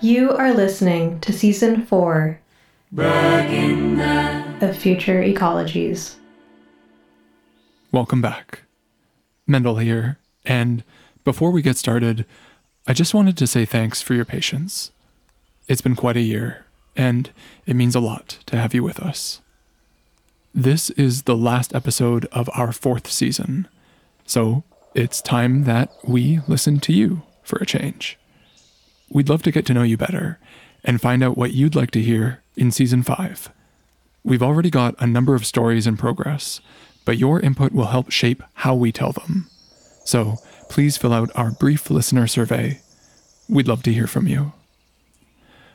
You are listening to season four of Future Ecologies. Welcome back. Mendel here, and before we get started, I just wanted to say thanks for your patience. It's been quite a year, and it means a lot to have you with us. This is the last episode of our fourth season, so it's time that we listen to you for a change. We'd love to get to know you better and find out what you'd like to hear in season five. We've already got a number of stories in progress, but your input will help shape how we tell them. So please fill out our brief listener survey. We'd love to hear from you.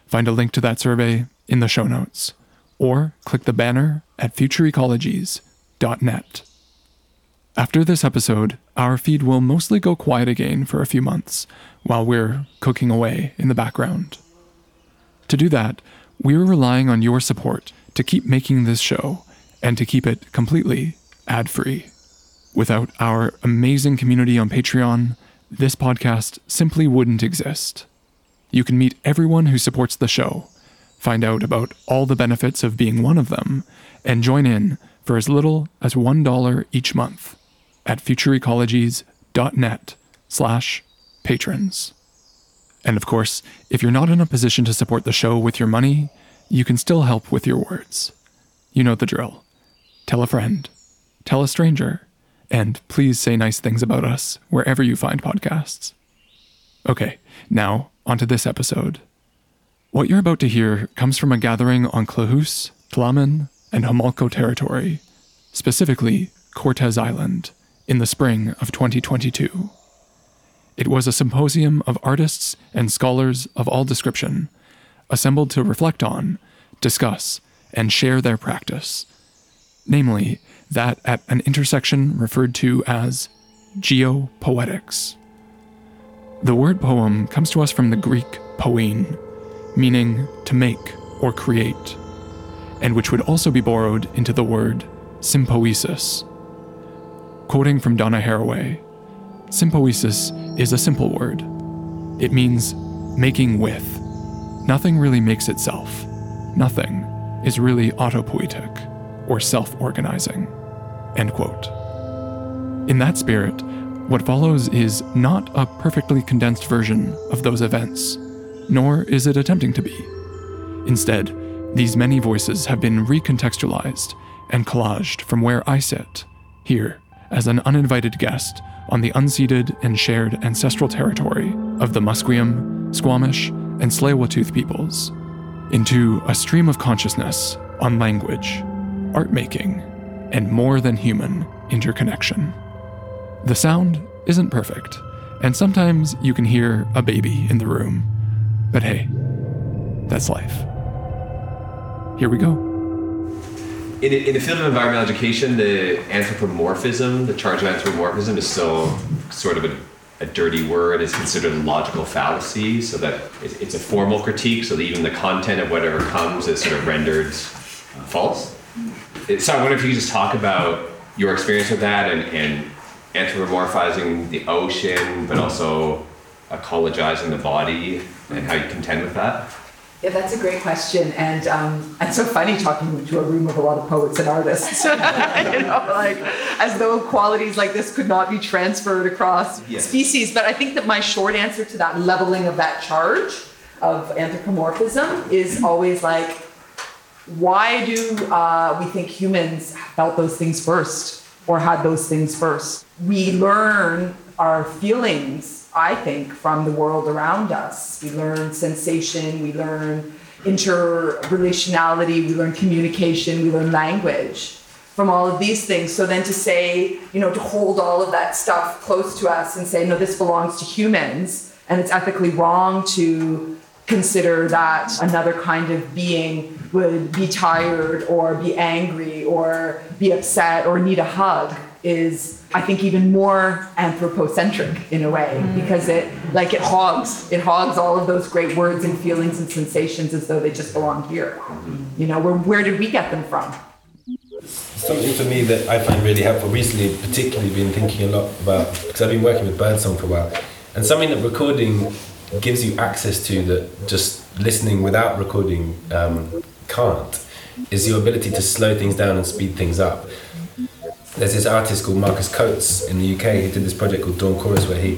Find a link to that survey in the show notes, or click the banner at futureecologies.net. After this episode, our feed will mostly go quiet again for a few months while we're cooking away in the background. To do that, we're relying on your support to keep making this show and to keep it completely ad free. Without our amazing community on Patreon, this podcast simply wouldn't exist. You can meet everyone who supports the show, find out about all the benefits of being one of them, and join in for as little as $1 each month at futureecologies.net slash patrons. And of course, if you're not in a position to support the show with your money, you can still help with your words. You know the drill. Tell a friend, tell a stranger, and please say nice things about us wherever you find podcasts. Okay, now onto this episode. What you're about to hear comes from a gathering on Klahoose, Tla'amin, and Homalco territory, specifically Cortes Island, in the spring of 2022. It was a symposium of artists and scholars of all description, assembled to reflect on, discuss, and share their practice, namely, that at an intersection referred to as geopoetics. The word poem comes to us from the Greek poein, meaning to make or create, and which would also be borrowed into the word sympoiesis. Quoting from Donna Haraway, sympoiesis is a simple word. It means making with. Nothing really makes itself. Nothing is really autopoietic or self organizing. End quote. In that spirit, what follows is not a perfectly condensed version of those events, nor is it attempting to be. Instead, these many voices have been recontextualized and collaged from where I sit, here, as an uninvited guest on the unceded and shared ancestral territory of the Musqueam, Squamish, and Tsleil-Waututh peoples, into a stream of consciousness on language, art making, and more than human interconnection. The sound isn't perfect, and sometimes you can hear a baby in the room. But hey, that's life. Here we go. In, in the field of environmental education, the anthropomorphism, the charge of anthropomorphism, is still sort of a, a dirty word. It's considered a logical fallacy, so that it's, it's a formal critique, so that even the content of whatever comes is sort of rendered uh, false. It- So I wonder if you could just talk about your experience with that and, and anthropomorphizing the ocean, but also ecologizing the body and how you contend with that. Yeah, that's a great question, and um, it's so funny talking to a room of a lot of poets and artists. you know, like as though qualities like this could not be transferred across Yes. species. But I think that my short answer to that leveling of that charge of anthropomorphism is always like, why do uh, we think humans felt those things first or had those things first? We learn our feelings, I think, from the world around us. We learn sensation, we learn interrelationality, we learn communication, we learn language from all of these things. So then to say, you know, to hold all of that stuff close to us and say, no, this belongs to humans, and it's ethically wrong to consider that another kind of being would be tired or be angry or be upset or need a hug is i think even more anthropocentric in a way because it like it hogs it hogs all of those great words and feelings and sensations as though they just belong here. You know where, where did we get them from? Something for me that I find really helpful recently, particularly been thinking a lot about because I've been working with birdsong for a while, and something that recording gives you access to that just listening without recording um, can't is your ability to slow things down and speed things up. There's this artist called Marcus Coates in the UK who did this project called Dawn Chorus where he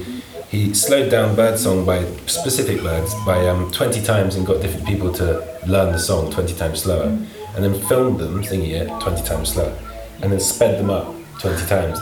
he slowed down birdsong by specific birds by um, 20 times and got different people to learn the song 20 times slower and then filmed them singing it 20 times slower and then sped them up 20 times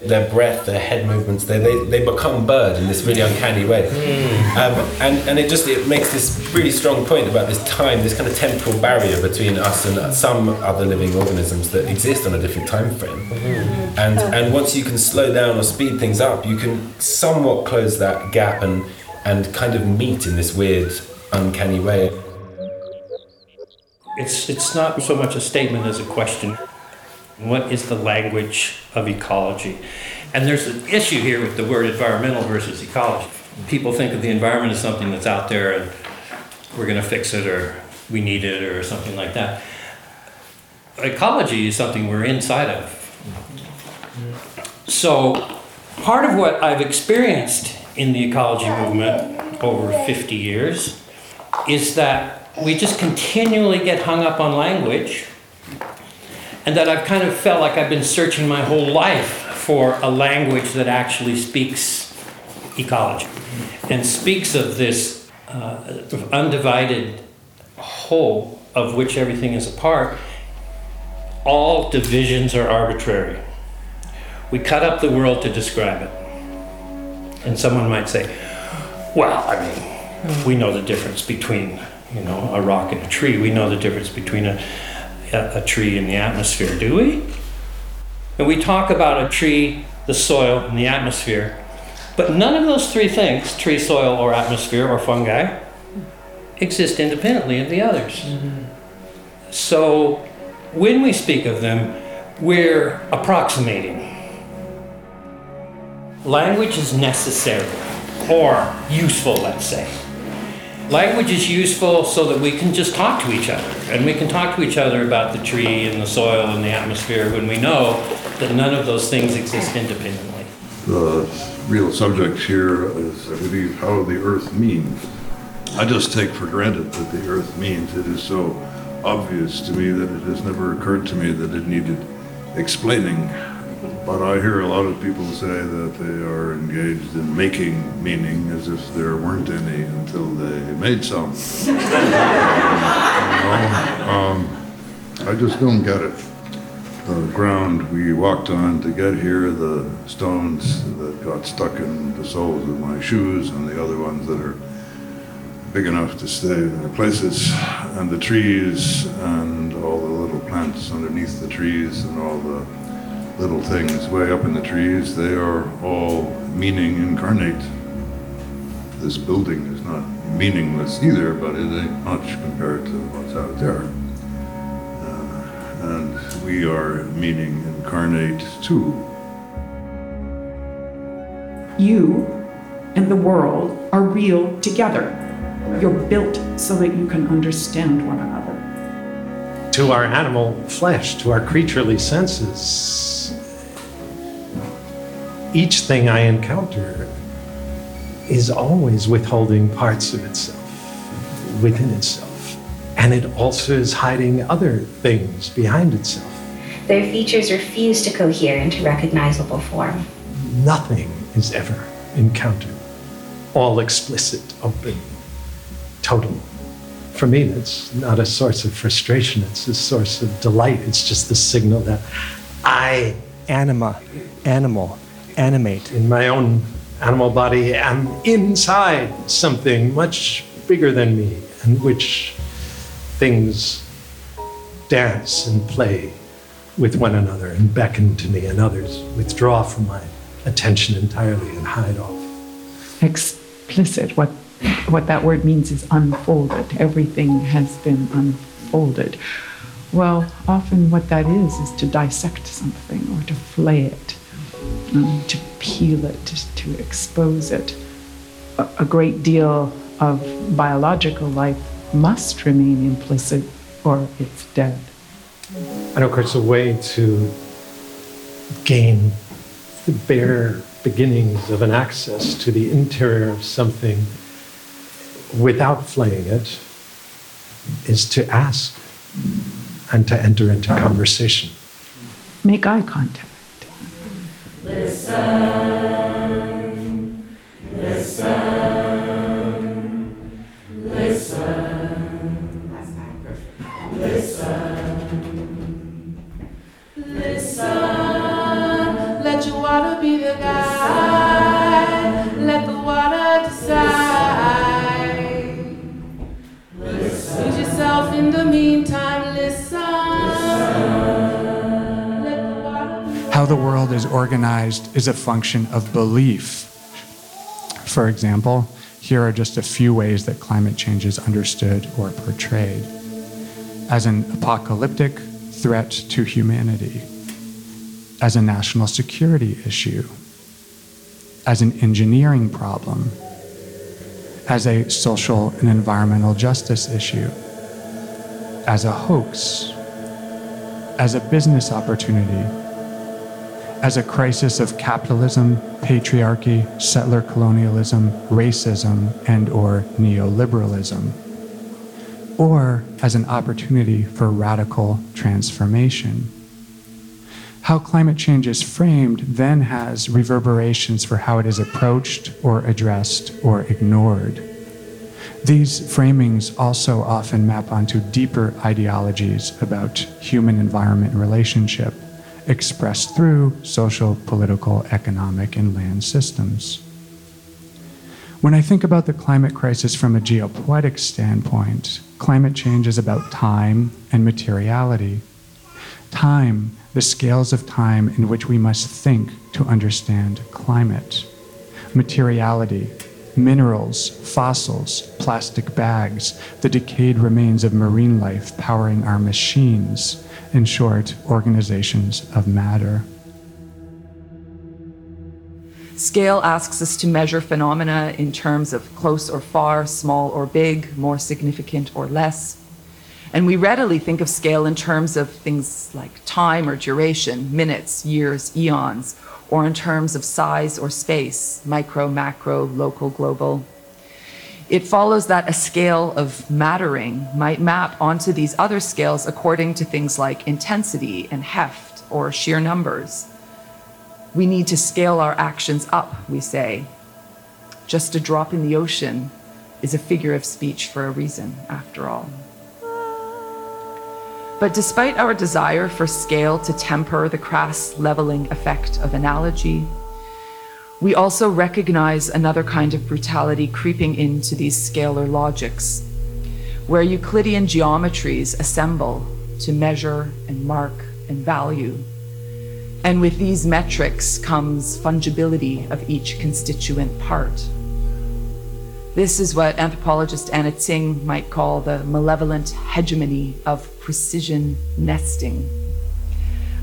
their breath, their head movements, they, they, they become bird in this really mm. uncanny way. Mm. Um, and, and it just it makes this really strong point about this time, this kind of temporal barrier between us and some other living organisms that exist on a different time frame. Mm-hmm. And, and once you can slow down or speed things up, you can somewhat close that gap and, and kind of meet in this weird, uncanny way. It's, it's not so much a statement as a question. What is the language of ecology? And there's an issue here with the word environmental versus ecology. People think of the environment as something that's out there and we're going to fix it or we need it or something like that. Ecology is something we're inside of. So, part of what I've experienced in the ecology movement over 50 years is that we just continually get hung up on language and that I've kind of felt like I've been searching my whole life for a language that actually speaks ecology and speaks of this uh, undivided whole of which everything is a part. All divisions are arbitrary. We cut up the world to describe it. And someone might say, well, I mean, we know the difference between, you know, a rock and a tree. We know the difference between a, a, tree in the atmosphere, do we? And we talk about a tree, the soil, and the atmosphere, but none of those three things, tree, soil, or atmosphere, or fungi, exist independently of the others. Mm-hmm. So when we speak of them, we're approximating. Language is necessary or useful, let's say. Language is useful so that we can just talk to each other. And we can talk to each other about the tree and the soil and the atmosphere when we know that none of those things exist independently. The real subject here is, I believe, how the earth means. I just take for granted that the earth means. It is so obvious to me that it has never occurred to me that it needed explaining but I hear a lot of people say that they are engaged in making meaning as if there weren't any until they made some. you know, um, I just don't get it. The ground we walked on to get here, the stones that got stuck in the soles of my shoes, and the other ones that are big enough to stay in their places, and the trees, and all the little plants underneath the trees, and all the little things way up in the trees, they are all meaning incarnate. This building is not meaningless either, but it ain't much compared to what's out there. Uh, and we are meaning incarnate too. You and the world are real together. You're built so that you can understand one another. To our animal flesh, to our creaturely senses, each thing I encounter is always withholding parts of itself within itself. And it also is hiding other things behind itself. Their features refuse to cohere into recognizable form. Nothing is ever encountered. All explicit, open, total. For me, that's not a source of frustration, it's a source of delight. It's just the signal that I, anima, animal, animate in my own animal body I'm inside something much bigger than me, and which things dance and play with one another and beckon to me, and others withdraw from my attention entirely and hide off. Explicit, what, what that word means is unfolded. Everything has been unfolded. Well, often what that is is to dissect something or to flay it um, to peel it, to, to expose it. A, a great deal of biological life must remain implicit or it's dead. And of course, a way to gain the bare beginnings of an access to the interior of something without flaying it is to ask and to enter into conversation. Make eye contact. Listen, listen, listen, listen, listen. Let your water be the guide. Let the water decide. Lose yourself in the meantime. The world is organized is a function of belief. For example, here are just a few ways that climate change is understood or portrayed. As an apocalyptic threat to humanity, as a national security issue, as an engineering problem, as a social and environmental justice issue, as a hoax, as a business opportunity, as a crisis of capitalism, patriarchy, settler colonialism, racism, and or neoliberalism, or as an opportunity for radical transformation. How climate change is framed then has reverberations for how it is approached or addressed or ignored. These framings also often map onto deeper ideologies about human environment relationship expressed through social, political, economic, and land systems. When I think about the climate crisis from a geopoetic standpoint, climate change is about time and materiality. Time, the scales of time in which we must think to understand climate. Materiality, minerals, fossils, plastic bags, the decayed remains of marine life powering our machines, in short, organizations of matter. Scale asks us to measure phenomena in terms of close or far, small or big, more significant or less. And we readily think of scale in terms of things like time or duration, minutes, years, eons, or in terms of size or space, micro, macro, local, global. It follows that a scale of mattering might map onto these other scales according to things like intensity and heft or sheer numbers. We need to scale our actions up, we say. Just a drop in the ocean is a figure of speech for a reason, after all. But despite our desire for scale to temper the crass leveling effect of analogy, we also recognize another kind of brutality creeping into these scalar logics, where Euclidean geometries assemble to measure and mark and value. And with these metrics comes fungibility of each constituent part. This is what anthropologist Anna Tsing might call the malevolent hegemony of precision nesting.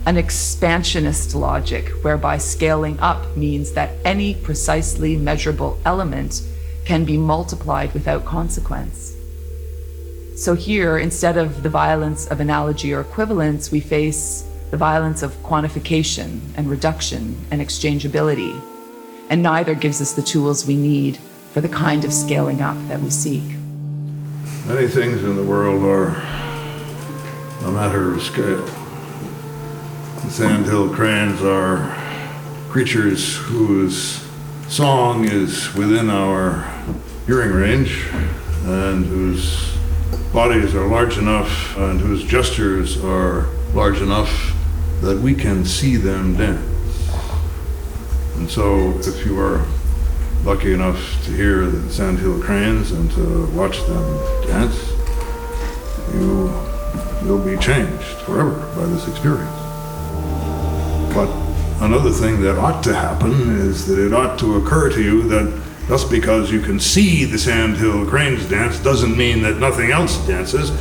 An expansionist logic whereby scaling up means that any precisely measurable element can be multiplied without consequence. So here, instead of the violence of analogy or equivalence, we face the violence of quantification and reduction and exchangeability. And neither gives us the tools we need for the kind of scaling up that we seek. Many things in the world are a matter of scale. The sandhill cranes are creatures whose song is within our hearing range and whose bodies are large enough and whose gestures are large enough that we can see them dance. And so, if you are lucky enough to hear the Sandhill Cranes and to watch them dance, you you'll be changed forever by this experience. But another thing that ought to happen is that it ought to occur to you that just because you can see the Sandhill Cranes dance doesn't mean that nothing else dances.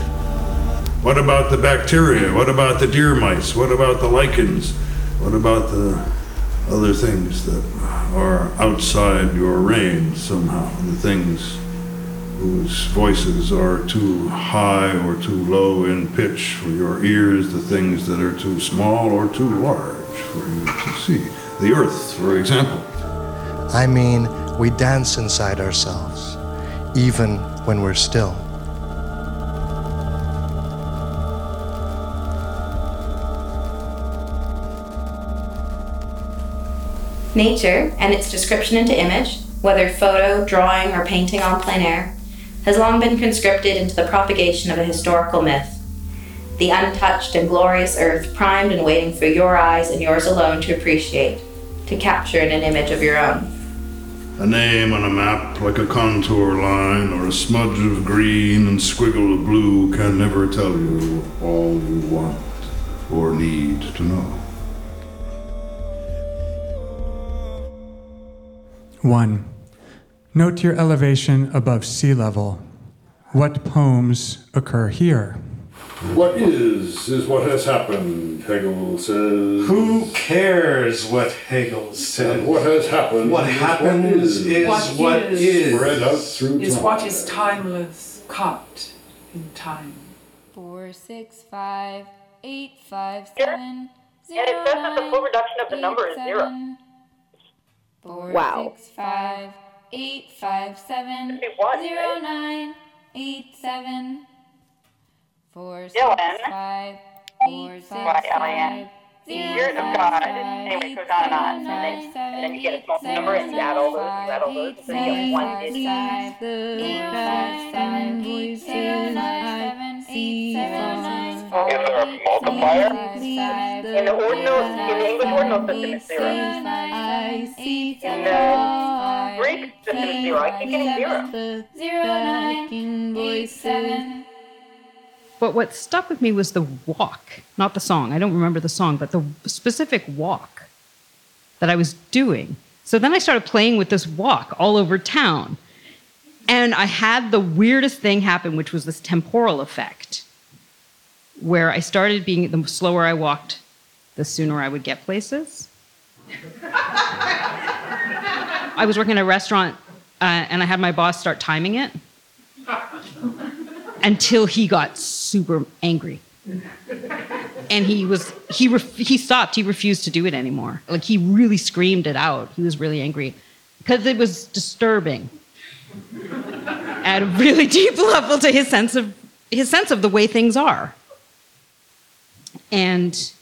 What about the bacteria? What about the deer mice? What about the lichens? What about the other things that are outside your range somehow? The things whose voices are too high or too low in pitch for your ears, the things that are too small or too large for you to see. The earth, for example. I mean, we dance inside ourselves, even when we're still. Nature, and its description into image, whether photo, drawing, or painting on plein air, has long been conscripted into the propagation of a historical myth. The untouched and glorious earth primed and waiting for your eyes and yours alone to appreciate, to capture in an image of your own. A name on a map, like a contour line or a smudge of green and squiggle of blue, can never tell you all you want or need to know. 1. Note your elevation above sea level. What poems occur here? What is, is what has happened, Hegel says. Who cares what Hegel says? And what has happened What is happens what is. is What what is. is. Spread out through is time. what is timeless, caught in time. Four, six, five, eight, five, Here. seven, And zero, it says that the full nine, reduction of the number is eight, zero. seven. Four, Wow. six, five, eight, five, seven, Should be one, zero, right? nine, eight, seven. Four, six, Dylan. five, four, six, Y-L-A-N. five, zero, Spirit of nine, God. five, Anyway, it goes eight, on and on. seven, And then, nine, and then you get a seven, small eight, number and you seven, add all those, nine, you add all those, five, and then you get eight, one five, digit. five, zero, five, seven, eight, zero, nine, eight, seven, nine, Is there a multiplier? In the ordinal, in the English ordinal system, it's zero. In the Greek system, it's zero. I keep getting zero. Zero, nine, eight, seven. But what stuck with me was the walk, not the song. I don't remember the song, but the specific walk that I was doing. So then I started playing with this walk all over town. And I had the weirdest thing happen, which was this temporal effect, where I started being the slower I walked, the sooner I would get places. I was working at a restaurant uh, and I had my boss start timing it until he got super angry. And he was he he stopped. He refused to do it anymore. Like he really screamed it out. He was really angry because it was disturbing at a really deep level to his sense of his sense of the way things are. And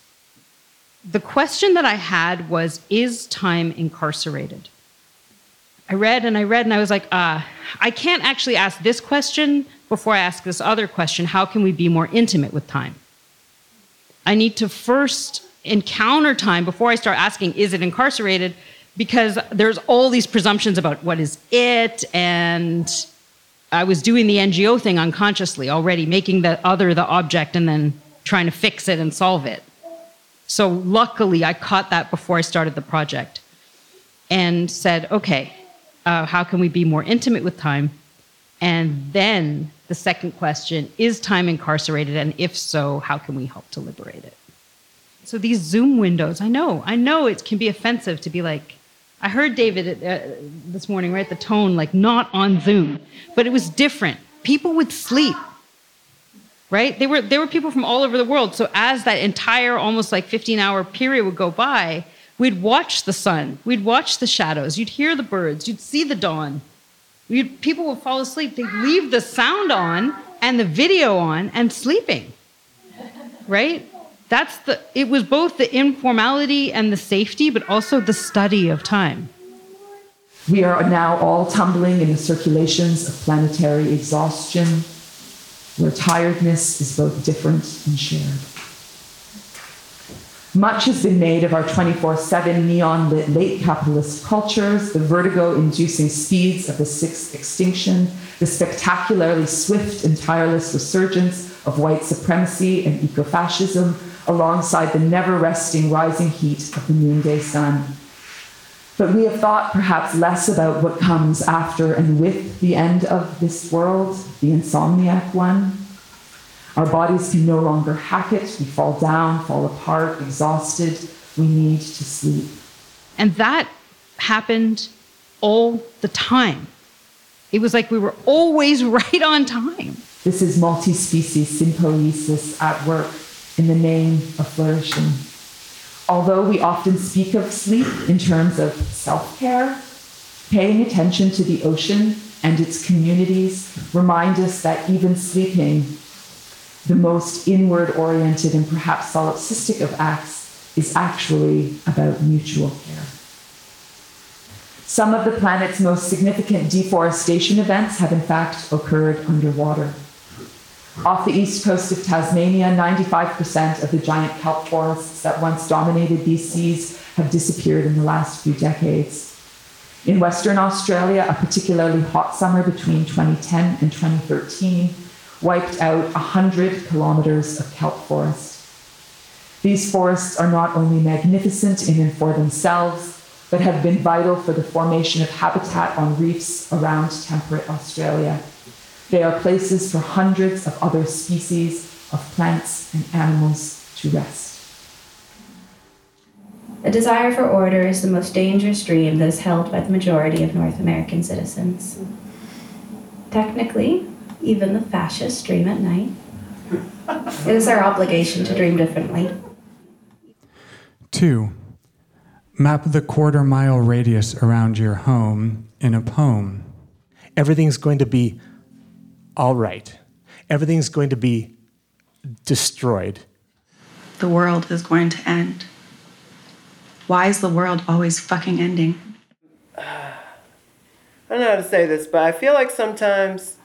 the question that I had was is time incarcerated? I read and I read and I was like, uh, I can't actually ask this question before I ask this other question. How can we be more intimate with time? I need to first encounter time before I start asking, is it incarcerated? Because there's all these presumptions about what is it, and I was doing the NGO thing unconsciously already, making the other the object and then trying to fix it and solve it. So luckily, I caught that before I started the project and said, okay, uh, how can we be more intimate with time? And then the second question is time incarcerated? And if so, how can we help to liberate it? So these Zoom windows, I know, I know it can be offensive to be like, I heard David uh, this morning, right? The tone, like not on Zoom, but it was different. People would sleep, right? They were, there were people from all over the world. So as that entire almost like 15 hour period would go by, we'd watch the sun, we'd watch the shadows, you'd hear the birds, you'd see the dawn. You'd, people would fall asleep. They'd leave the sound on and the video on and sleeping, right? That's the, it was both the informality and the safety, but also the study of time. We are now all tumbling in the circulations of planetary exhaustion, where tiredness is both different and shared. Much has been made of our 24 7 neon lit late capitalist cultures, the vertigo inducing speeds of the sixth extinction, the spectacularly swift and tireless resurgence of white supremacy and ecofascism, alongside the never resting rising heat of the noonday sun. But we have thought perhaps less about what comes after and with the end of this world, the insomniac one. Our bodies can no longer hack it. We fall down, fall apart, exhausted. We need to sleep. And that happened all the time. It was like we were always right on time. This is multi species sympoiesis at work in the name of flourishing. Although we often speak of sleep in terms of self care, Paying attention to the ocean and its communities remind us that even sleeping, the most inward oriented and perhaps solipsistic of acts, is actually about mutual care. Some of the planet's most significant deforestation events have in fact occurred underwater. Off the east coast of Tasmania, 95% of the giant kelp forests that once dominated these seas have disappeared in the last few decades. In Western Australia, a particularly hot summer between 2010 and 2013 wiped out 100 kilometers of kelp forest. These forests are not only magnificent in and for themselves, but have been vital for the formation of habitat on reefs around temperate Australia. They are places for hundreds of other species of plants and animals to rest. The desire for order is the most dangerous dream that is held by the majority of North American citizens. Technically, even the fascists dream at night. It is our obligation to dream differently. Two, map the quarter mile radius around your home in a poem. Everything's going to be all right. Everything's going to be destroyed. The world is going to end. Why is the world always fucking ending? I don't know how to say this, but I feel like sometimes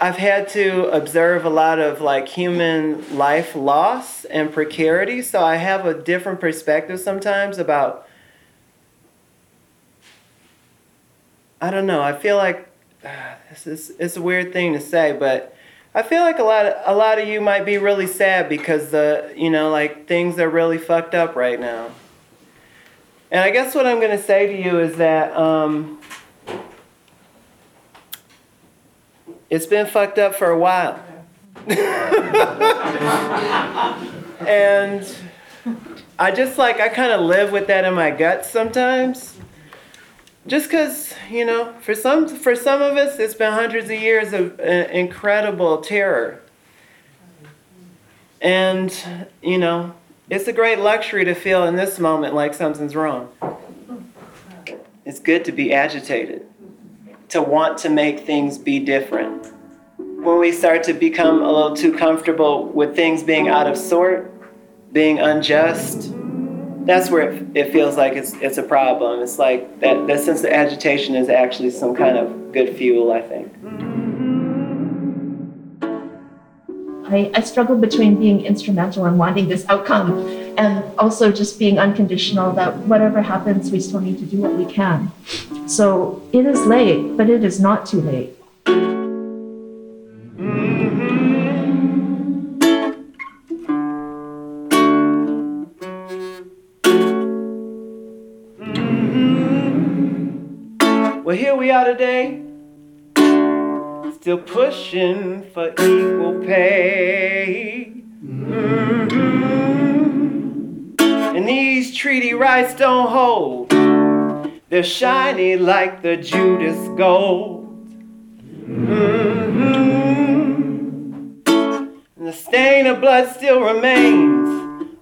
I've had to observe a lot of like human life loss and precarity, so I have a different perspective sometimes about I don't know. I feel like uh, this is it's a weird thing to say, but I feel like a lot of a lot of you might be really sad because the you know like things are really fucked up right now. And I guess what I'm gonna say to you is that um, it's been fucked up for a while. and I just like I kind of live with that in my gut sometimes. Just because you know, for some for some of us, it's been hundreds of years of uh, incredible terror, and you know, it's a great luxury to feel in this moment like something's wrong. It's good to be agitated, to want to make things be different. When we start to become a little too comfortable with things being out of sort, being unjust, that's where it, it feels like it's, it's a problem. It's like that, that sense of agitation is actually some kind of good fuel, I think. I, I struggle between being instrumental and wanting this outcome and also just being unconditional that whatever happens, we still need to do what we can. So it is late, but it is not too late. Well, here we are today, still pushing for equal pay. Mhm. And these treaty rights don't hold, they're shiny like the Judas gold. Mhm. And the stain of blood still remains,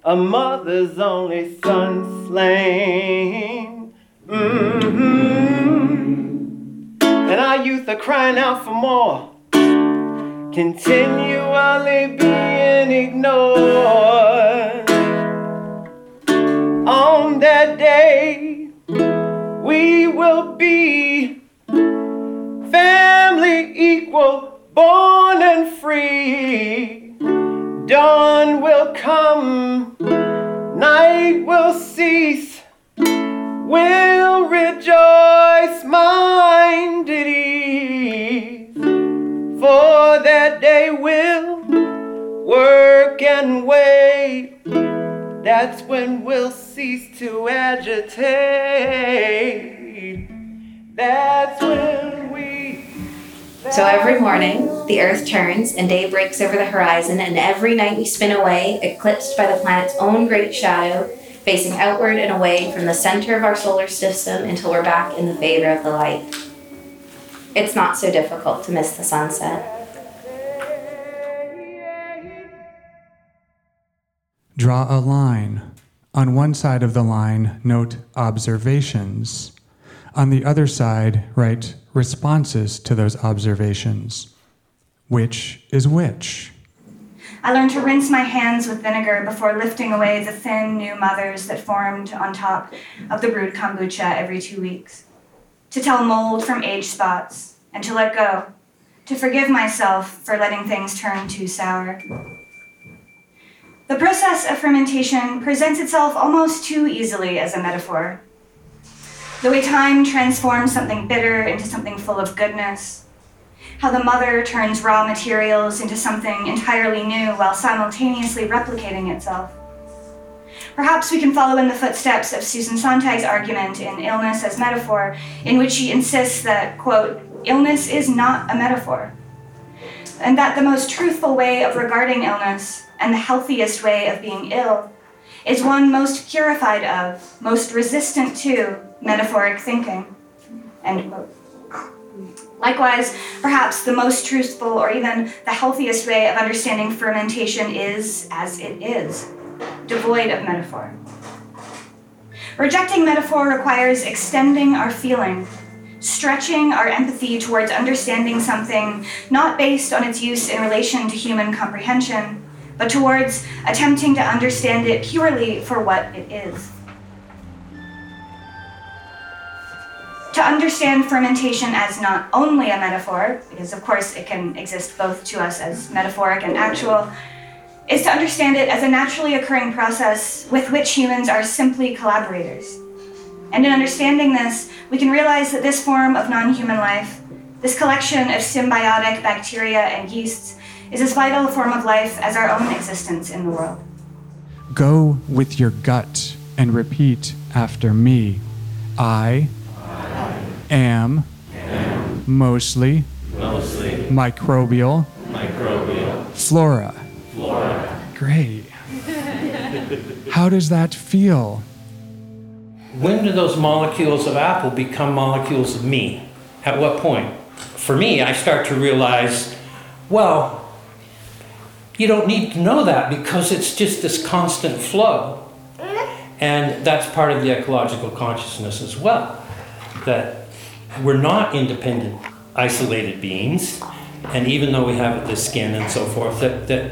a mother's only son slain. Mhm. And our youth are crying out for more, continually being ignored. On that day, we will be family equal, born and free. Dawn will come, night will cease. We'll rejoice, mind at ease, for that day will work and wait. That's when we'll cease to agitate. That's when we. So every morning, the Earth turns and day breaks over the horizon, and every night we spin away, eclipsed by the planet's own great shadow, facing outward and away from the center of our solar system until we're back in the favor of the light. It's not so difficult to miss the sunset. Draw a line On one side of the line, note observations. On the other side, write responses to those observations. Which is which? I learned to rinse my hands with vinegar before lifting away the thin new mothers that formed on top of the brewed kombucha every two weeks. To tell mold from age spots and to let go. To forgive myself for letting things turn too sour. The process of fermentation presents itself almost too easily as a metaphor. The way time transforms something bitter into something full of goodness, how the mother turns raw materials into something entirely new while simultaneously replicating itself. Perhaps we can follow in the footsteps of Susan Sontag's argument in Illness as Metaphor, in which she insists that, quote, illness is not a metaphor, and that the most truthful way of regarding illness and the healthiest way of being ill is one most purified of, most resistant to metaphoric thinking. End quote. Likewise, perhaps the most truthful or even the healthiest way of understanding fermentation is as it is, devoid of metaphor. Rejecting metaphor requires extending our feeling, stretching our empathy towards understanding something not based on its use in relation to human comprehension, but towards attempting to understand it purely for what it is. To understand fermentation as not only a metaphor, because of course it can exist both to us as metaphoric and actual, is to understand it as a naturally occurring process with which humans are simply collaborators. And in understanding this, we can realize that this form of non human life, this collection of symbiotic bacteria and yeasts, is as vital a form of life as our own existence in the world. Go with your gut and repeat after me. I am mostly Mostly microbial microbial flora. flora. Great. How does that feel? When do those molecules of apple become molecules of me? At what point? For me, I start to realize, well, you don't need to know that because it's just this constant flow. Mm-hmm. And that's part of the ecological consciousness as well. That we're not independent, isolated beings. And even though we have the skin and so forth, that, that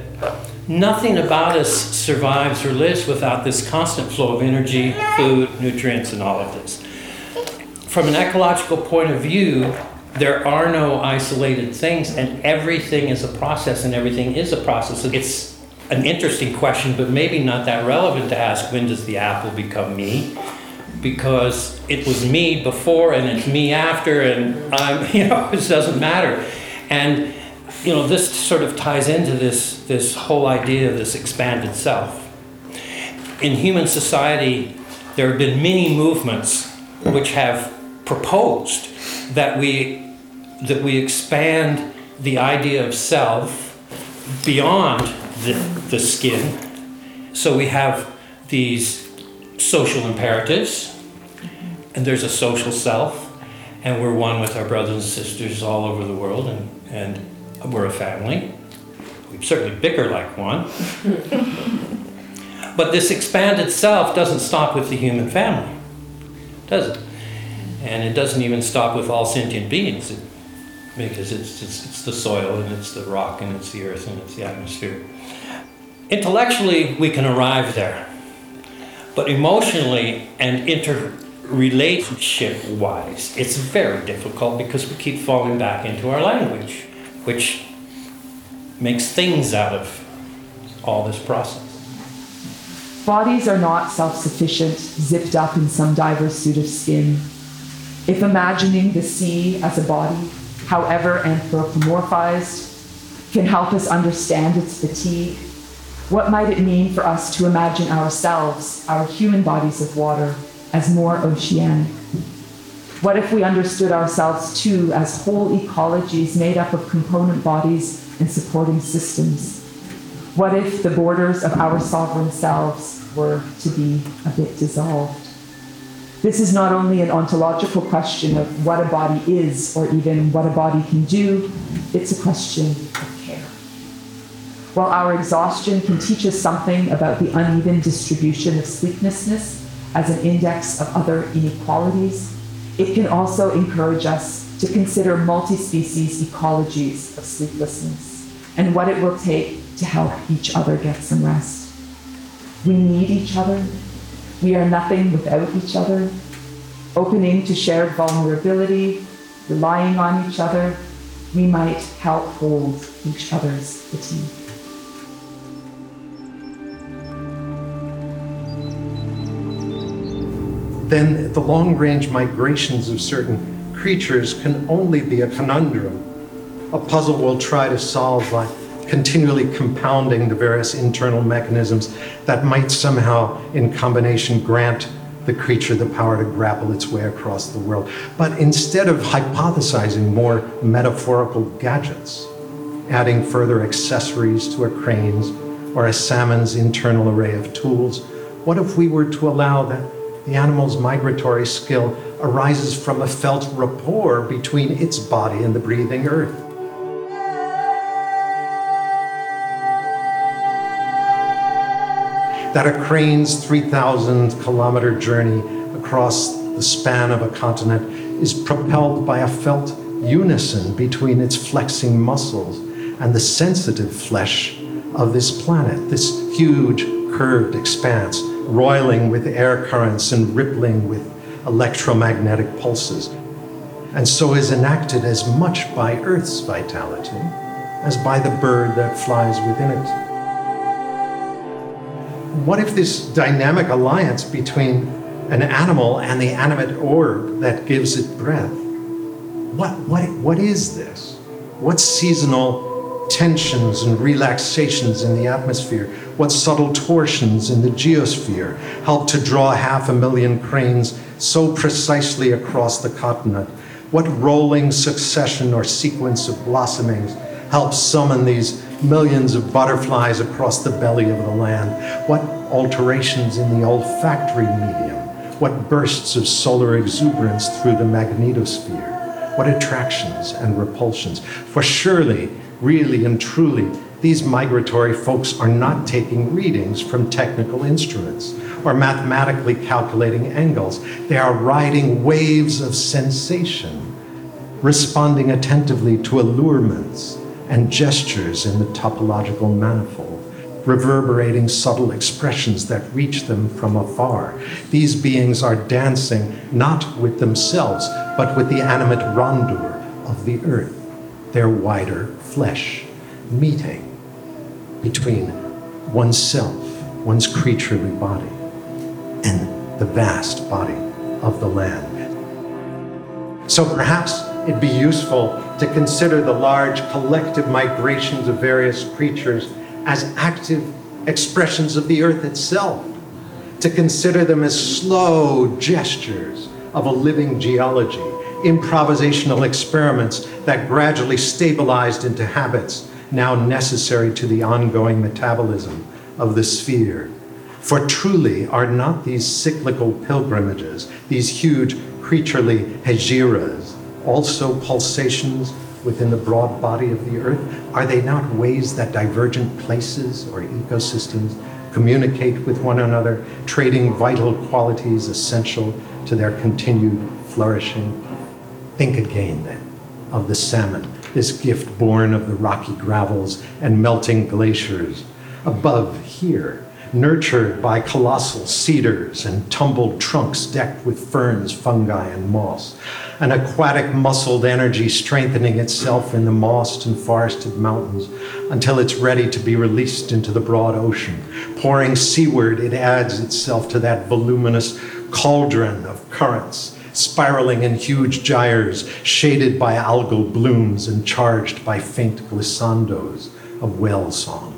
nothing about us survives or lives without this constant flow of energy, food, nutrients, and all of this. From an ecological point of view, there are no isolated things, and everything is a process, and everything is a process. It's an interesting question, but maybe not that relevant to ask when does the apple become me? Because it was me before and it's me after, and I'm, you know, it doesn't matter. And, you know, this sort of ties into this, this whole idea of this expanded self. In human society, there have been many movements which have proposed that we that we expand the idea of self beyond the, the skin. So we have these social imperatives, and there's a social self, and we're one with our brothers and sisters all over the world, and, and we're a family. We certainly bicker like one. but this expanded self doesn't stop with the human family, does it? And it doesn't even stop with all sentient beings. It, because it's, it's, it's the soil and it's the rock and it's the earth and it's the atmosphere. Intellectually, we can arrive there, but emotionally and interrelationship wise, it's very difficult because we keep falling back into our language, which makes things out of all this process. Bodies are not self sufficient, zipped up in some diverse suit of skin. If imagining the sea as a body, however anthropomorphized, can help us understand its fatigue, what might it mean for us to imagine ourselves, our human bodies of water, as more oceanic? What if we understood ourselves too as whole ecologies made up of component bodies and supporting systems? What if the borders of our sovereign selves were to be a bit dissolved? This is not only an ontological question of what a body is or even what a body can do, it's a question of care. While our exhaustion can teach us something about the uneven distribution of sleeplessness as an index of other inequalities, it can also encourage us to consider multi species ecologies of sleeplessness and what it will take to help each other get some rest. We need each other. We are nothing without each other. Opening to shared vulnerability, relying on each other, we might help hold each other's fatigue. Then the long range migrations of certain creatures can only be a conundrum, a puzzle we'll try to solve by continually compounding the various internal mechanisms that might somehow, in combination, grant the creature the power to grapple its way across the world. But instead of hypothesizing more metaphorical gadgets, adding further accessories to a crane's or a salmon's internal array of tools, what if we were to allow that the animal's migratory skill arises from a felt rapport between its body and the breathing earth? that a crane's 3,000 kilometer journey across the span of a continent is propelled by a felt unison between its flexing muscles and the sensitive flesh of this planet, this huge curved expanse, roiling with air currents and rippling with electromagnetic pulses, and so is enacted as much by Earth's vitality as by the bird that flies within it what if this dynamic alliance between an animal and the animate orb that gives it breath? What, what, what is this? What seasonal tensions and relaxations in the atmosphere? What subtle torsions in the geosphere help to draw half a million cranes so precisely across the continent? What rolling succession or sequence of blossomings helps summon these millions of butterflies across the belly of the land? What alterations in the olfactory medium? What bursts of solar exuberance through the magnetosphere? What attractions and repulsions? For surely, really and truly, these migratory folks are not taking readings from technical instruments or mathematically calculating angles. They are riding waves of sensation, responding attentively to allurements and gestures in the topological manifold, reverberating subtle expressions that reach them from afar. These beings are dancing not with themselves, but with the animate rondure of the earth, their wider flesh, meeting between oneself, one's creaturely body, and the vast body of the land. So perhaps it'd be useful to consider the large collective migrations of various creatures as active expressions of the earth itself, to consider them as slow gestures of a living geology, improvisational experiments that gradually stabilized into habits now necessary to the ongoing metabolism of the sphere. For truly are not these cyclical pilgrimages, these huge creaturely hegiras, also pulsations within the broad body of the earth? Are they not ways that divergent places or ecosystems communicate with one another, trading vital qualities essential to their continued flourishing? Think again then of the salmon, this gift born of the rocky gravels and melting glaciers. Above here, nurtured by colossal cedars and tumbled trunks decked with ferns, fungi, and moss. An aquatic muscled energy strengthening itself in the mossed and forested mountains until it's ready to be released into the broad ocean. Pouring seaward, it adds itself to that voluminous cauldron of currents, spiraling in huge gyres, shaded by algal blooms and charged by faint glissandos of whale song.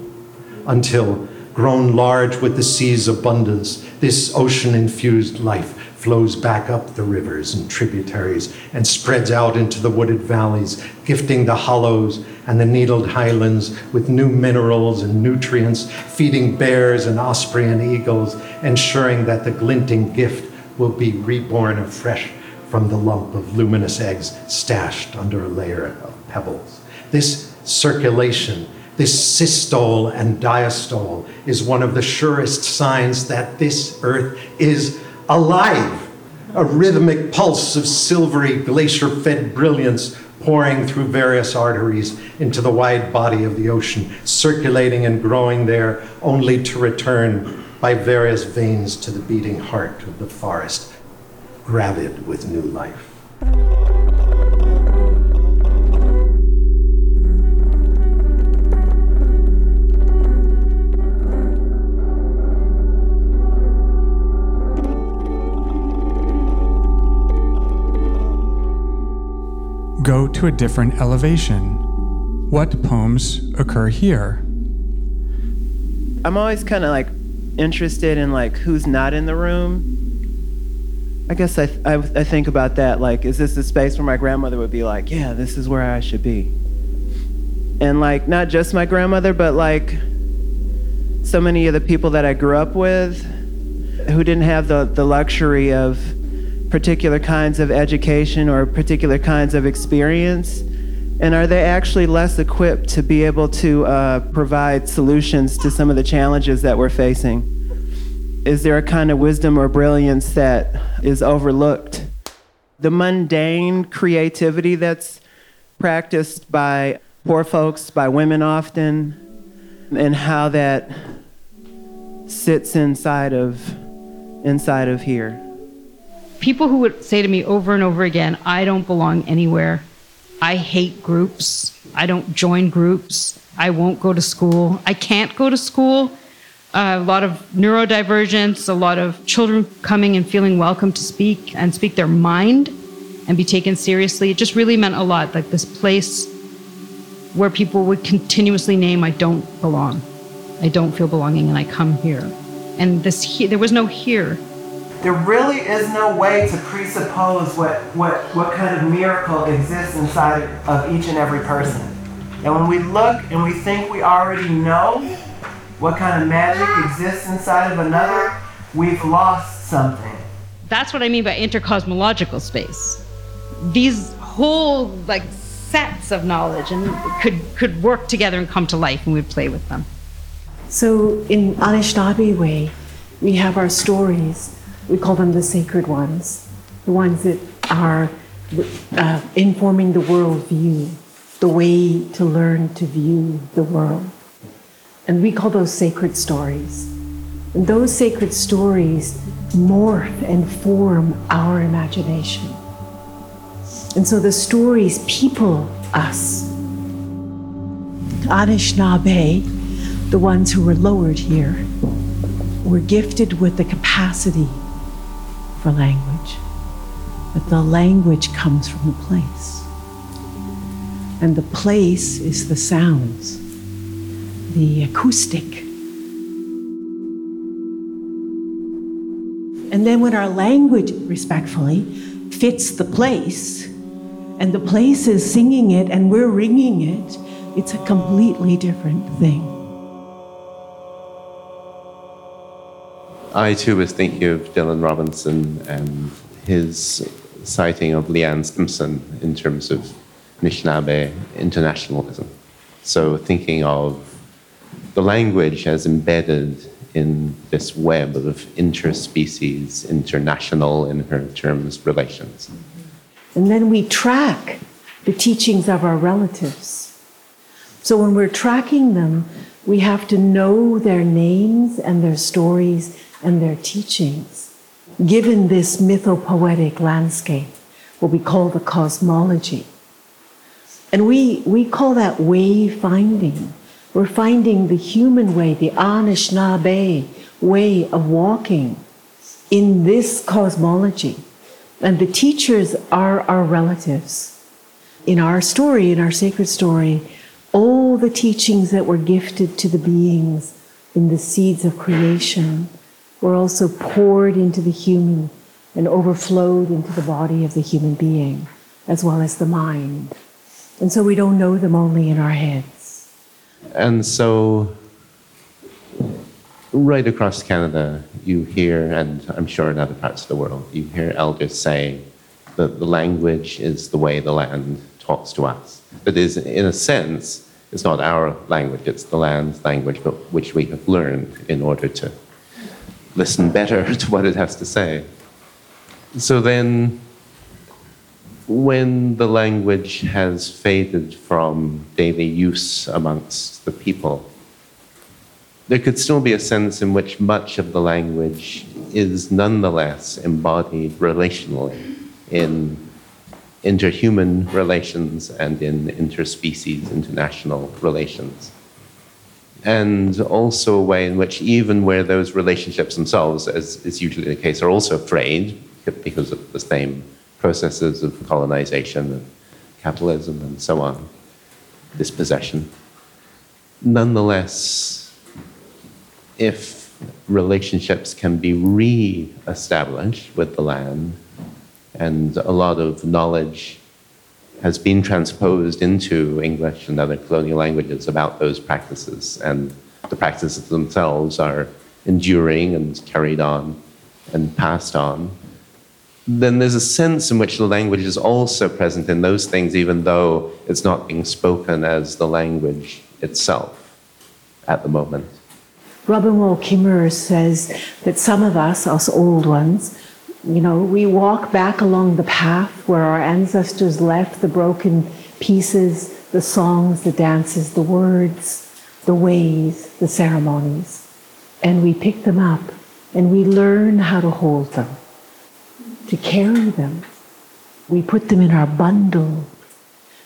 Until grown large with the sea's abundance, this ocean infused life flows back up the rivers and tributaries and spreads out into the wooded valleys, gifting the hollows and the needled highlands with new minerals and nutrients, feeding bears and osprey and eagles, ensuring that the glinting gift will be reborn afresh from the lump of luminous eggs stashed under a layer of pebbles. This circulation This systole and diastole is one of the surest signs that this earth is alive. A rhythmic pulse of silvery glacier fed brilliance pouring through various arteries into the wide body of the ocean, circulating and growing there only to return by various veins to the beating heart of the forest, gravid with new life. Go to a different elevation. What poems occur here? I'm always kind of like interested in like who's not in the room. I guess I, I, I think about that like, is this the space where my grandmother would be like, yeah, this is where I should be? And like, not just my grandmother, but like so many of the people that I grew up with who didn't have the, the luxury of particular kinds of education or particular kinds of experience? And are they actually less equipped to be able to uh, provide solutions to some of the challenges that we're facing? Is there a kind of wisdom or brilliance that is overlooked? The mundane creativity that's practiced by poor folks, by women often, and how that sits inside of inside of here. People who would say to me over and over again, I don't belong anywhere. I hate groups. I don't join groups. I won't go to school. I can't go to school. Uh, a lot of neurodivergence, a lot of children coming and feeling welcome to speak and speak their mind and be taken seriously. It just really meant a lot. Like this place where people would continuously name, I don't belong. I don't feel belonging and I come here. And this he- there was no here. There really is no way to presuppose what, what, what kind of miracle exists inside of each and every person. And when we look and we think we already know what kind of magic exists inside of another, we've lost something. That's what I mean by intercosmological space. These whole like sets of knowledge and could could work together and come to life and we'd play with them. So in Anishinaabe way, we have our stories. We call them the sacred ones, the ones that are uh, informing the world view, the way to learn to view the world. And we call those sacred stories. And those sacred stories morph and form our imagination. And so the stories people us. Anishinaabe, the ones who were lowered here, were gifted with the capacity for language. But the language comes from the place. And the place is the sounds, the acoustic. And then when our language, respectfully, fits the place, and the place is singing it and we're ringing it, it's a completely different thing. I too was thinking of Dylan Robinson and his citing of Leanne Simpson in terms of Anishinaabe internationalism. So thinking of the language as embedded in this web of interspecies, international in her terms, relations. And then we track the teachings of our relatives. So when we're tracking them, we have to know their names and their stories and their teachings. Given this mythopoetic landscape, what we call the cosmology. And we, we call that way finding. We're finding the human way, the Anishinaabe way of walking in this cosmology. And the teachers are our relatives. In our story, in our sacred story, all the teachings that were gifted to the beings in the seeds of creation were also poured into the human and overflowed into the body of the human being, as well as the mind. And so we don't know them only in our heads. And so, right across Canada, you hear, and I'm sure in other parts of the world, you hear elders saying that the language is the way the land talks to us. That is, in a sense, It's not our language, it's the land's language, but which we have learned in order to listen better to what it has to say. So then, when the language has faded from daily use amongst the people, there could still be a sense in which much of the language is nonetheless embodied relationally in interhuman relations and in interspecies international relations. And also a way in which, even where those relationships themselves, as is usually the case, are also frayed because of the same processes of colonization and capitalism and so on, dispossession. Nonetheless, if relationships can be re established with the land, and a lot of knowledge has been transposed into English and other colonial languages about those practices, and the practices themselves are enduring and carried on and passed on, then there's a sense in which the language is also present in those things, even though it's not being spoken as the language itself at the moment. Robin Wall Kimmerer says that some of us, us old ones, you know, we walk back along the path where our ancestors left the broken pieces, the songs, the dances, the words, the ways, the ceremonies, and we pick them up and we learn how to hold them, to carry them. We put them in our bundle.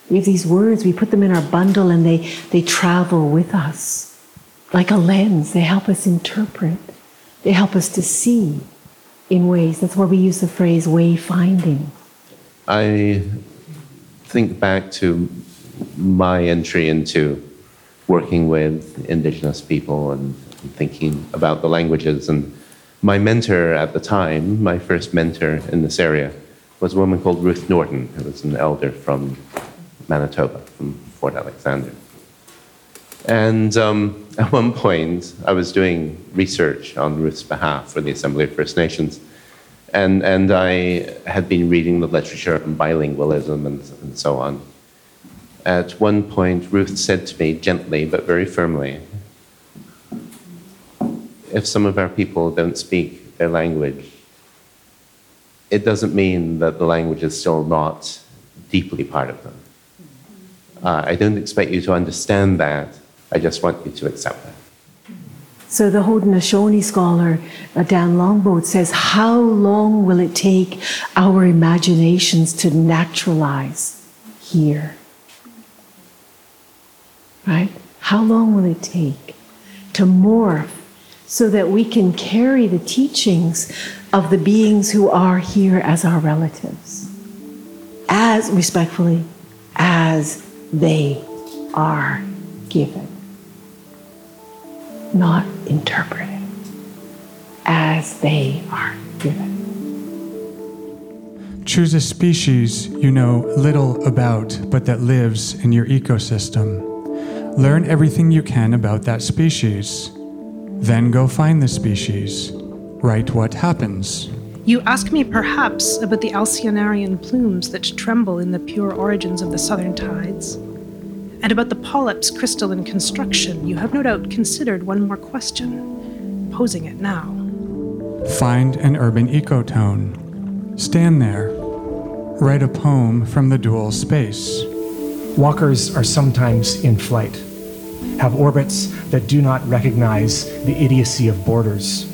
We have these words, we put them in our bundle and they, they travel with us like a lens. They help us interpret, they help us to see in ways. That's why we use the phrase wayfinding. I think back to my entry into working with indigenous people and thinking about the languages. And my mentor at the time, my first mentor in this area, was a woman called Ruth Norton, who was an elder from Manitoba, from Fort Alexander. And um, at one point, I was doing research on Ruth's behalf for the Assembly of First Nations. And, and I had been reading the literature on bilingualism and, and so on. At one point, Ruth said to me gently but very firmly if some of our people don't speak their language, it doesn't mean that the language is still not deeply part of them. Uh, I don't expect you to understand that. I just want you to accept that. So the Haudenosaunee scholar uh, Dan Longboat says, How long will it take our imaginations to naturalize here? Right? How long will it take to morph so that we can carry the teachings of the beings who are here as our relatives, as respectfully as they are given? Not interpreted as they are given. Choose a species you know little about but that lives in your ecosystem. Learn everything you can about that species. Then go find the species. Write what happens. You ask me perhaps about the Alcyonarian plumes that tremble in the pure origins of the southern tides. And about the polyp's crystalline construction, you have no doubt considered one more question, posing it now. Find an urban ecotone. Stand there. Write a poem from the dual space. Walkers are sometimes in flight, have orbits that do not recognize the idiocy of borders.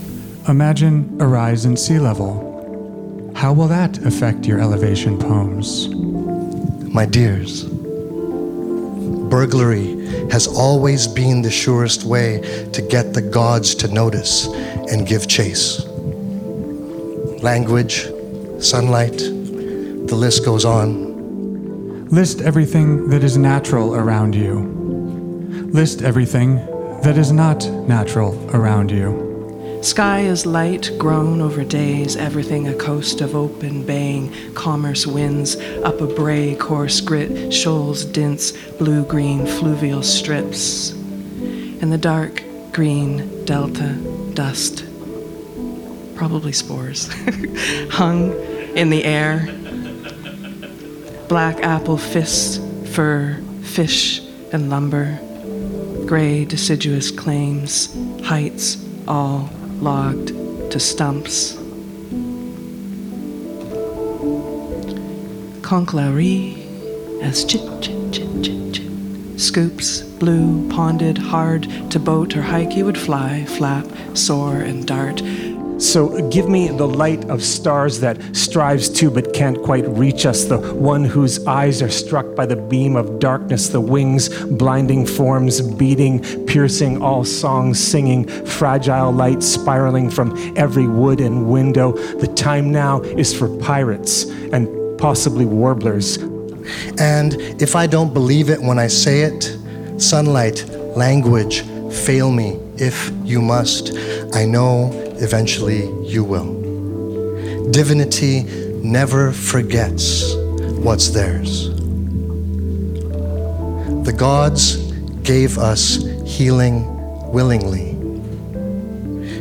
Imagine a rise in sea level. How will that affect your elevation poems? My dears, burglary has always been the surest way to get the gods to notice and give chase. Language, sunlight, the list goes on. List everything that is natural around you. List everything that is not natural around you. Sky is light, grown over days, everything a coast of open baying, commerce winds, up a bray, coarse grit, shoals, dints, blue green, fluvial strips. And the dark green delta dust, probably spores, hung in the air. Black apple fists, fur, fish, and lumber, gray deciduous claims, heights all logged to stumps. Conclaurie as chit chit chit chit chit. Scoops, blue, ponded, hard to boat or hike, he would fly, flap, soar, and dart. So give me the light of stars that strives to but can't quite reach us, the one whose eyes are struck by the beam of darkness, the wings, blinding forms, beating, piercing all songs, singing, fragile light spiraling from every wood and window. The time now is for pirates and possibly warblers. And if I don't believe it when I say it, sunlight, language, fail me if you must. I know eventually you will. Divinity never forgets what's theirs. The gods gave us healing willingly.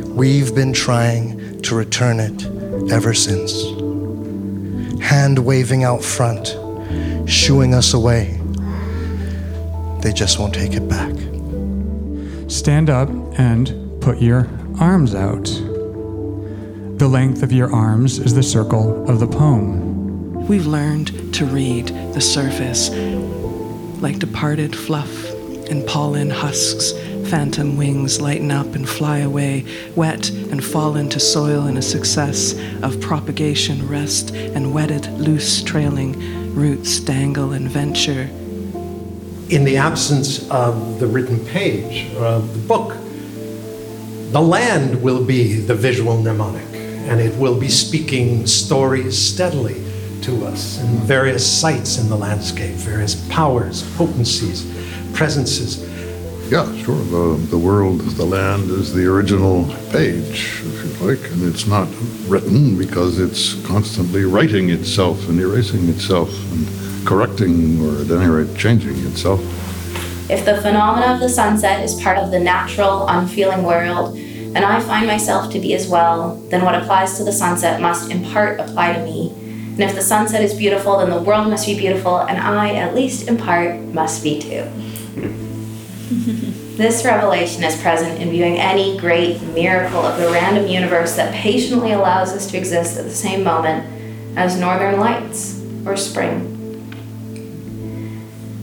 We've been trying to return it ever since. Hand waving out front, shooing us away. They just won't take it back. Stand up and put your arms out. The length of your arms is the circle of the poem. We've learned to read the surface like departed fluff and pollen husks. Phantom wings lighten up and fly away, wet and fall into soil in a success of propagation, rest, and wetted, loose trailing roots dangle and venture. In the absence of the written page or of the book, the land will be the visual mnemonic, and it will be speaking stories steadily to us in various sites in the landscape, various powers, potencies, presences. Yeah, sure. The, the world, the land is the original page, if you like, and it's not written because it's constantly writing itself and erasing itself and correcting or at any rate changing itself. If the phenomena of the sunset is part of the natural, unfeeling world, and I find myself to be as well, then what applies to the sunset must in part apply to me. And if the sunset is beautiful, then the world must be beautiful, and I, at least in part, must be too. this revelation is present in viewing any great miracle of the random universe that patiently allows us to exist at the same moment as northern lights or spring.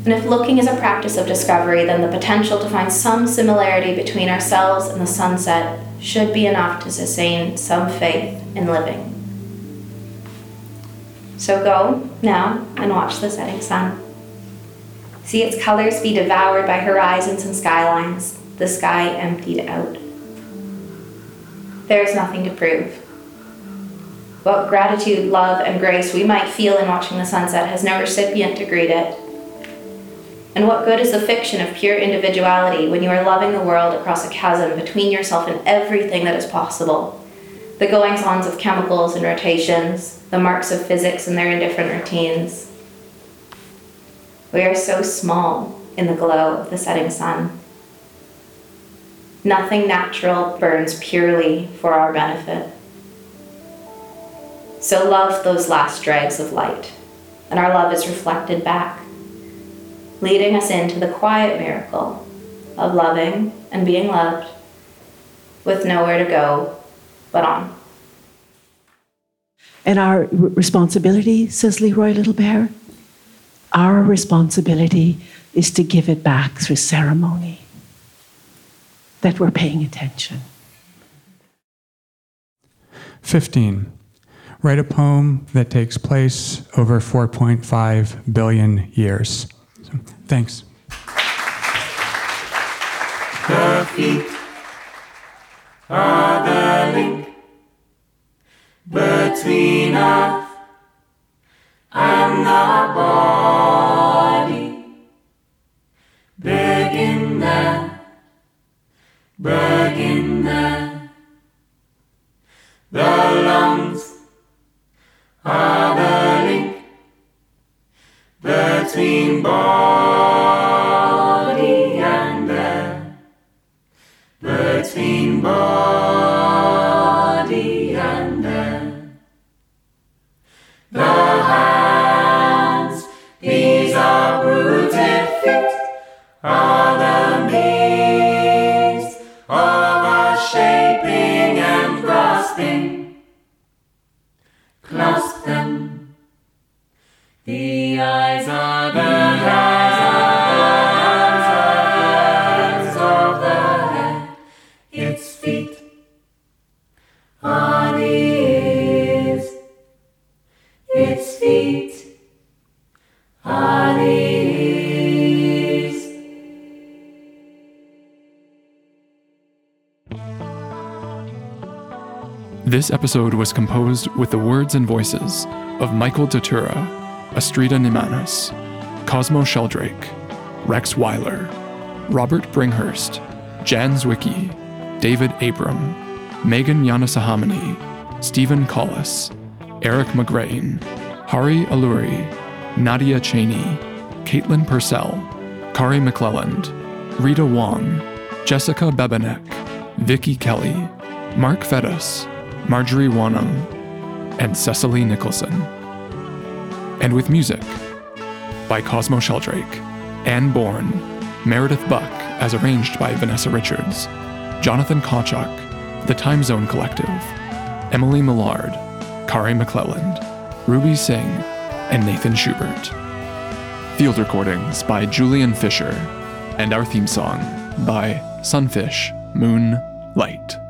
And if looking is a practice of discovery, then the potential to find some similarity between ourselves and the sunset should be enough to sustain some faith in living. So go now and watch the setting sun. See its colors be devoured by horizons and skylines, the sky emptied out. There is nothing to prove. What gratitude, love, and grace we might feel in watching the sunset has no recipient to greet it. And what good is the fiction of pure individuality when you are loving the world across a chasm between yourself and everything that is possible? The goings ons of chemicals and rotations, the marks of physics and their indifferent routines. We are so small in the glow of the setting sun. Nothing natural burns purely for our benefit. So love those last dregs of light, and our love is reflected back leading us into the quiet miracle of loving and being loved with nowhere to go but on. And our responsibility, says Leroy Little Bear, our responsibility is to give it back through ceremony, that we're paying attention. 15. Write a poem that takes place over 4.5 billion years. Thanks. The feet are the link between earth and the body. Begin there, begin there. The between body This episode was composed with the words and voices of Michael Datura, Astrida Neimanis, Cosmo Sheldrake, Rex Weiler, Robert Bringhurst, Jan Zwicky, David Abram, Megan Yanasahamani, Stephen Collis, Eric Magrane, Hari Alluri, Nadia Cheney, Caitlin Purcell, Kari McClelland, Rita Wong, Jessica Bebenek, Vicky Kelly, Mark Fettus, Marjorie Wanham, and Cecily Nicholson. And with music by Cosmo Sheldrake, Anne Bourne, Meredith Buck, as arranged by Vanessa Richards, Jonathan Kochuk, The Time Zone Collective, Emily Millard, Kari McClelland, Ruby Singh, and Nathan Schubert. Field recordings by Julian Fisher, and our theme song by Sunfish, Moon, Light.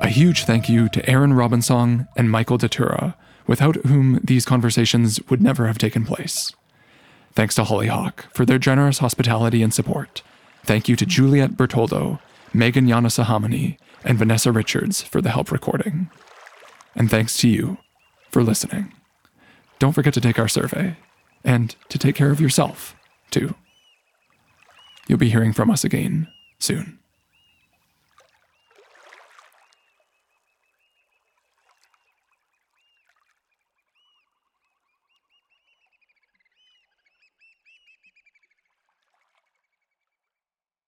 A huge thank you to Aaron Robinsong and Michael Datura, without whom these conversations would never have taken place. Thanks to Hollyhock for their generous hospitality and support. Thank you to Juliet Bertoldo, Megan Yanasahamani, and Vanessa Richards for the help recording. And thanks to you for listening. Don't forget to take our survey and to take care of yourself, too. You'll be hearing from us again soon.